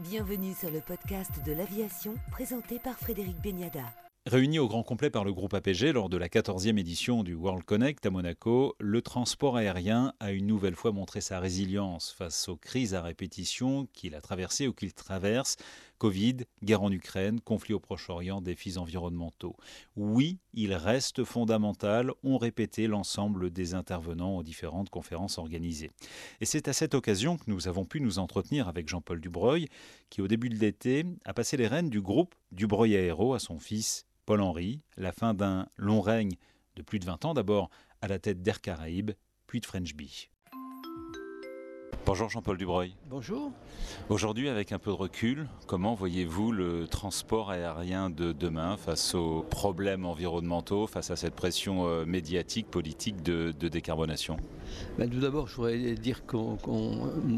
Bienvenue sur le podcast de l'aviation présenté par Frédéric Beniada. Réuni au grand complet par le groupe APG lors de la 14e édition du World Connect à Monaco, le transport aérien a une nouvelle fois montré sa résilience face aux crises à répétition qu'il a traversées ou qu'il traverse. Covid, guerre en Ukraine, conflit au Proche-Orient, défis environnementaux. Oui, il reste fondamental, ont répété l'ensemble des intervenants aux différentes conférences organisées. Et c'est à cette occasion que nous avons pu nous entretenir avec Jean-Paul Dubreuil, qui au début de l'été a passé les rênes du groupe Dubreuil Aéro à son fils Paul-Henri, la fin d'un long règne de plus de 20 ans d'abord à la tête d'Air Caraïbes, puis de French Bee. Bonjour Jean-Paul Dubreuil. Bonjour. Aujourd'hui, avec un peu de recul, comment voyez-vous le transport aérien de demain face aux problèmes environnementaux, face à cette pression euh, médiatique, politique de, décarbonation? Ben, Tout d'abord, je voudrais dire qu'on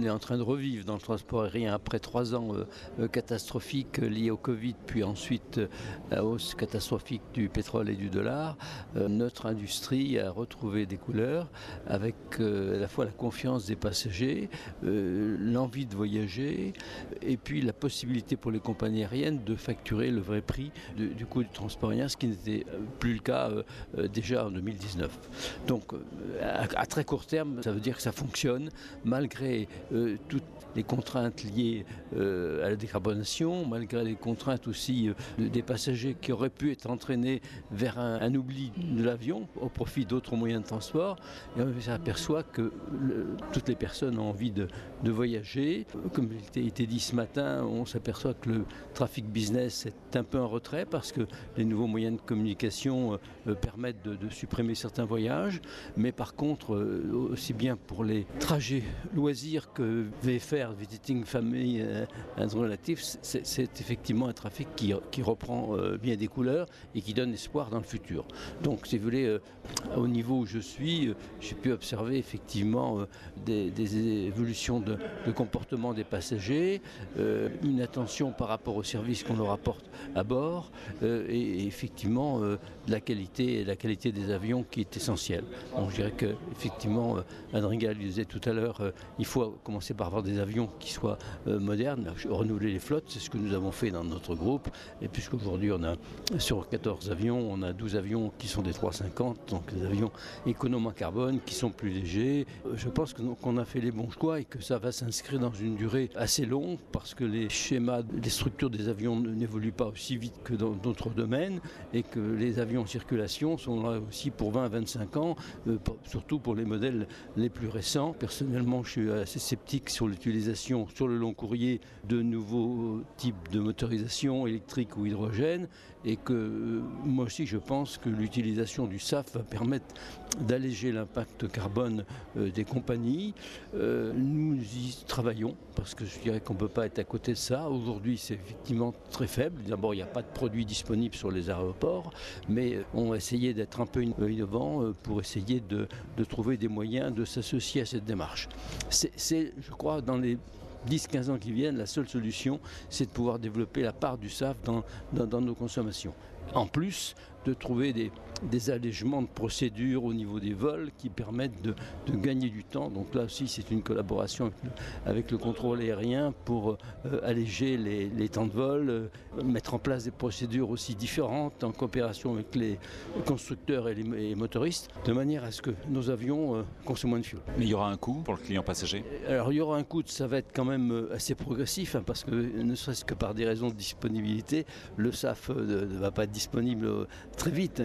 est en train de revivre dans le transport aérien après trois ans euh, euh, catastrophiques liés au Covid, puis ensuite la hausse catastrophique du pétrole et du dollar. notre industrie a retrouvé des couleurs avec à la fois la confiance des passagers, euh, l'envie de voyager et puis la possibilité pour les compagnies aériennes de facturer le vrai prix du coût du transport aérien, ce qui n'était euh, plus le cas euh, déjà en 2019. Donc à, très court terme, ça veut dire que ça fonctionne malgré toutes les contraintes liées à la décarbonation, malgré les contraintes aussi des passagers qui auraient pu être entraînés vers un, oubli de l'avion au profit d'autres moyens de transport. On s'aperçoit que toutes les personnes ont envie de, voyager. Comme il a été dit ce matin, on s'aperçoit que le trafic business est un peu en retrait parce que les nouveaux moyens de communication euh, permettent de, supprimer certains voyages. Mais par contre, euh, aussi bien pour les trajets loisirs que VFR, Visiting Family euh, and Relatives, c'est effectivement un trafic qui, reprend bien des couleurs et qui donne espoir dans le futur. Donc, si vous voulez, au niveau où je suis, j'ai pu observer effectivement des, des évolution de, comportement des passagers, euh, une attention par rapport au service qu'on leur apporte à bord euh, et, effectivement euh, la qualité la qualité des avions qui est essentielle. je dirais que effectivement Adrien disait tout à l'heure il faut commencer par avoir des avions qui soient modernes, renouveler les flottes, c'est ce que nous avons fait dans notre groupe. Et puisqu'aujourd'hui on a sur 14 avions, on a 12 avions qui sont des 350, donc des avions économes en carbone qui sont plus légers. Je pense qu'on a fait les bons choix et que ça va s'inscrire dans une durée assez longue parce que les schémas, les structures des avions n'évoluent pas aussi vite que dans d'autres domaines et que les avions en circulation sont là aussi pour 20 à 25 ans, euh, surtout pour les modèles les plus récents. Personnellement, je suis assez sceptique sur l'utilisation sur le long courrier de nouveaux types de motorisation électrique ou hydrogène et que euh, moi aussi je pense que l'utilisation du SAF va permettre d'alléger l'impact carbone euh, des compagnies. Nous y travaillons parce que je dirais qu'on ne peut pas être à côté de ça. Aujourd'hui, c'est effectivement très faible. D'abord, il n'y a pas de produits disponibles sur les aéroports, mais on va essayer d'être un peu innovant euh, pour essayer de, trouver des moyens de s'associer à cette démarche. C'est, je crois, dans les 10-15 ans qui viennent, la seule solution, c'est de pouvoir développer la part du SAF dans, dans nos consommations. En plus, de trouver des, des allègements de procédures au niveau des vols qui permettent de, gagner du temps. Donc là aussi, c'est une collaboration avec le, contrôle aérien pour euh, alléger les, temps de vol, euh, mettre en place des procédures aussi différentes en coopération avec les constructeurs et les, motoristes, de manière à ce que nos avions euh, consomment moins de fuel. Mais il y aura un coût pour le client passager? Alors il y aura un coût, ça va être quand même assez progressif, hein, parce que ne serait-ce que par des raisons de disponibilité, le SAF ne va pas être disponible très vite.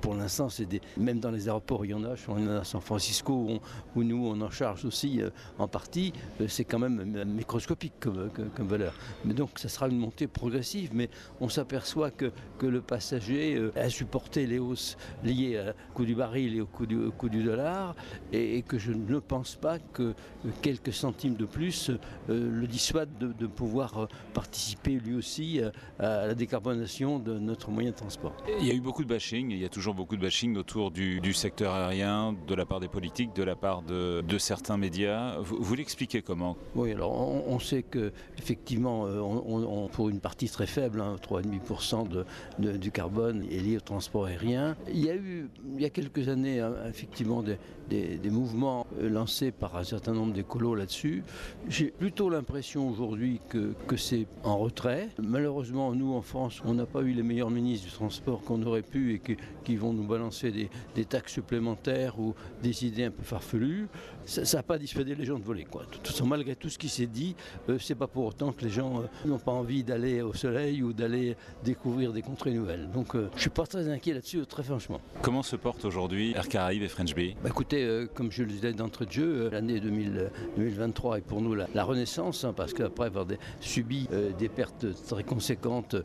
Pour l'instant, c'est même dans les aéroports, il y en a. On en a à San Francisco où, nous on en charge aussi euh, en partie. Euh, c'est quand même microscopique comme, valeur. Mais donc, ça sera une montée progressive. Mais on s'aperçoit que, le passager euh, a supporté les hausses liées au coût du baril et au coût du, dollar, et, que je ne pense pas que quelques centimes de plus le dissuadent de, pouvoir participer lui aussi à la décarbonation de notre moyen de. Il y a eu beaucoup de bashing, il y a toujours beaucoup de bashing autour du, secteur aérien, de la part des politiques, de la part de, certains médias. Vous, l'expliquez comment? Oui, alors on, sait que effectivement, on, pour une partie très faible, hein, 3,5% de, du carbone est lié au transport aérien. Il y a eu, il y a quelques années, hein, effectivement, des, des, mouvements euh, lancés par un certain nombre d'écolos là-dessus. J'ai plutôt l'impression aujourd'hui que, que c'est en retrait. Malheureusement, nous, en France, on n'a pas eu les meilleurs ministres du transport qu'on aurait pu et qui vont nous balancer des, des, taxes supplémentaires ou des idées un peu farfelues. Ça n'a pas dissuadé les gens de voler. Quoi. Tout, malgré tout ce qui s'est dit, euh, c'est pas pour autant que les gens euh, n'ont pas envie d'aller au soleil ou d'aller découvrir des contrées nouvelles. Donc je ne suis pas très inquiet là-dessus, très franchement. Comment se portent aujourd'hui Air Caraïbes et French Bay? Bah, écoutez, euh, comme je le disais d'entrée de jeu, euh, l'année 2023 est pour nous la, renaissance, hein, parce qu'après avoir subi euh, des pertes très conséquentes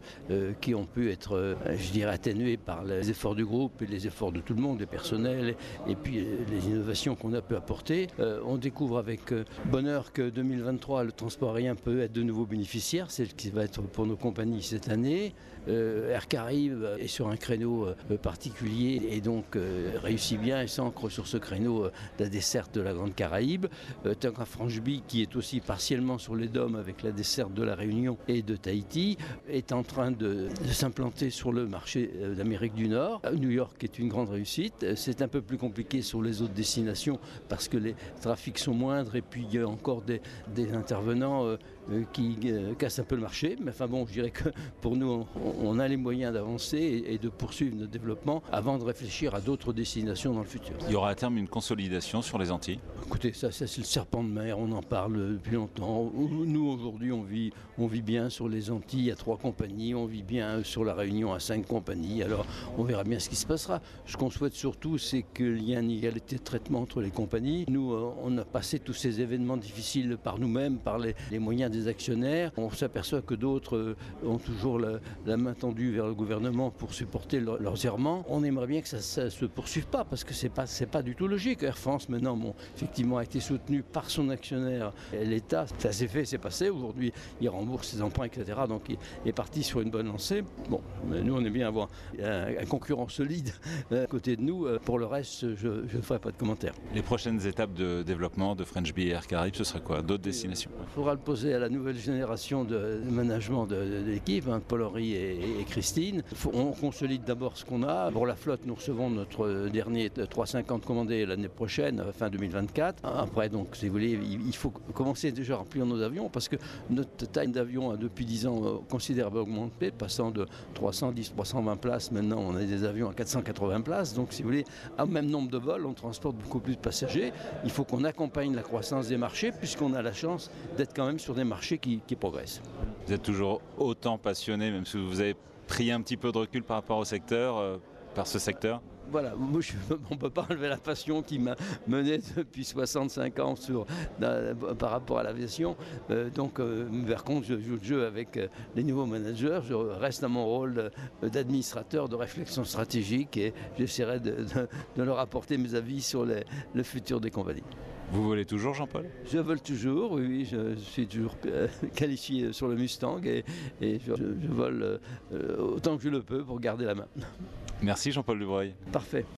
qui ont pu être, je dirais, atténuées par les efforts du groupe et les efforts de tout le monde, des personnels, et, puis les innovations qu'on a pu apporter, on découvre avec bonheur que 2023, le transport aérien peut être de nouveau bénéficiaire, c'est ce qui va être pour nos compagnies cette année. Air Caraïbes est sur un créneau particulier et donc réussit bien et s'ancre sur ce créneau de euh, la desserte de la Grande Caraïbe, euh, qu'un Francheby qui est aussi partiellement sur les dômes avec la desserte de la Réunion et de Tahiti, est en train de, s'implanter sur le marché euh, d'Amérique du Nord. New York est une grande réussite. C'est un peu plus compliqué sur les autres destinations parce que les trafics sont moindres et puis il y a encore des, intervenants qui cassent un peu le marché. Mais enfin bon, je dirais que pour nous, on, a les moyens d'avancer et, de poursuivre notre développement avant de réfléchir à d'autres destinations dans le futur. Il y aura à terme une consolidation sur les Antilles Écoutez, ça, c'est le serpent de mer, on en parle depuis longtemps. Nous, aujourd'hui, on vit, on vit bien sur les Antilles à trois compagnies, on vit bien sur la Réunion à cinq compagnies, alors on verra bien ce qui se passera. Ce qu'on souhaite surtout, c'est qu'il y ait une égalité de traitement entre les compagnies. Nous, euh, on a passé tous ces événements difficiles par nous-mêmes, par les, moyens des actionnaires. On s'aperçoit que d'autres euh, ont toujours la, main tendue vers le gouvernement pour supporter leurs errements. On aimerait bien que ça ne se poursuive pas, parce que ce n'est pas, pas du tout logique. Air France, maintenant, bon, effectivement, a été soutenu par son actionnaire, l'État. Ça s'est fait, c'est passé. Aujourd'hui, il rembourse ses emprunts, etc. Donc, il est parti sur une bonne lancée. Bon, nous, on aime bien avoir un, concurrent solide à côté de nous. Pour le reste, je ne ferai pas de commentaires. Les prochaines étapes de développement de French Bee Air Caraïbes, ce sera quoi? D'autres destinations? Il faudra le poser à la nouvelle génération de, management de, l'équipe, hein, Paul-Henri et, Christine. on consolide d'abord ce qu'on a. Pour la flotte, nous recevons notre dernier 350 commandé l'année prochaine, fin 2024. Après, donc, si vous voulez, il faut commencer déjà à remplir nos avions parce que notre taille d'avion a depuis 10 ans euh, considérablement augmenté, passant de 310, 320 places. Maintenant, on a des avions à 480 places. Donc, si vous voulez, au même nombre de vols, on transporte beaucoup plus de passagers. Il faut qu'on accompagne la croissance des marchés puisqu'on a la chance d'être quand même sur des marchés qui, qui progressent. Vous êtes toujours autant passionné, même si vous avez pris un petit peu de recul par rapport au secteur, euh, par ce secteur voilà, moi, on ne peut pas enlever la passion qui m'a mené depuis 65 ans sur, par rapport à l'aviation. Euh, donc, euh, par contre, je joue le jeu avec euh, les nouveaux managers. Je reste à mon rôle d'administrateur de réflexion stratégique et j'essaierai de, leur apporter mes avis sur le futur des compagnies. Vous volez toujours, Jean-Paul? Je vole toujours, oui, je suis toujours qualifié sur le Mustang et, je, vole autant que je le peux pour garder la main. Merci Jean-Paul Dubreuil. Parfait.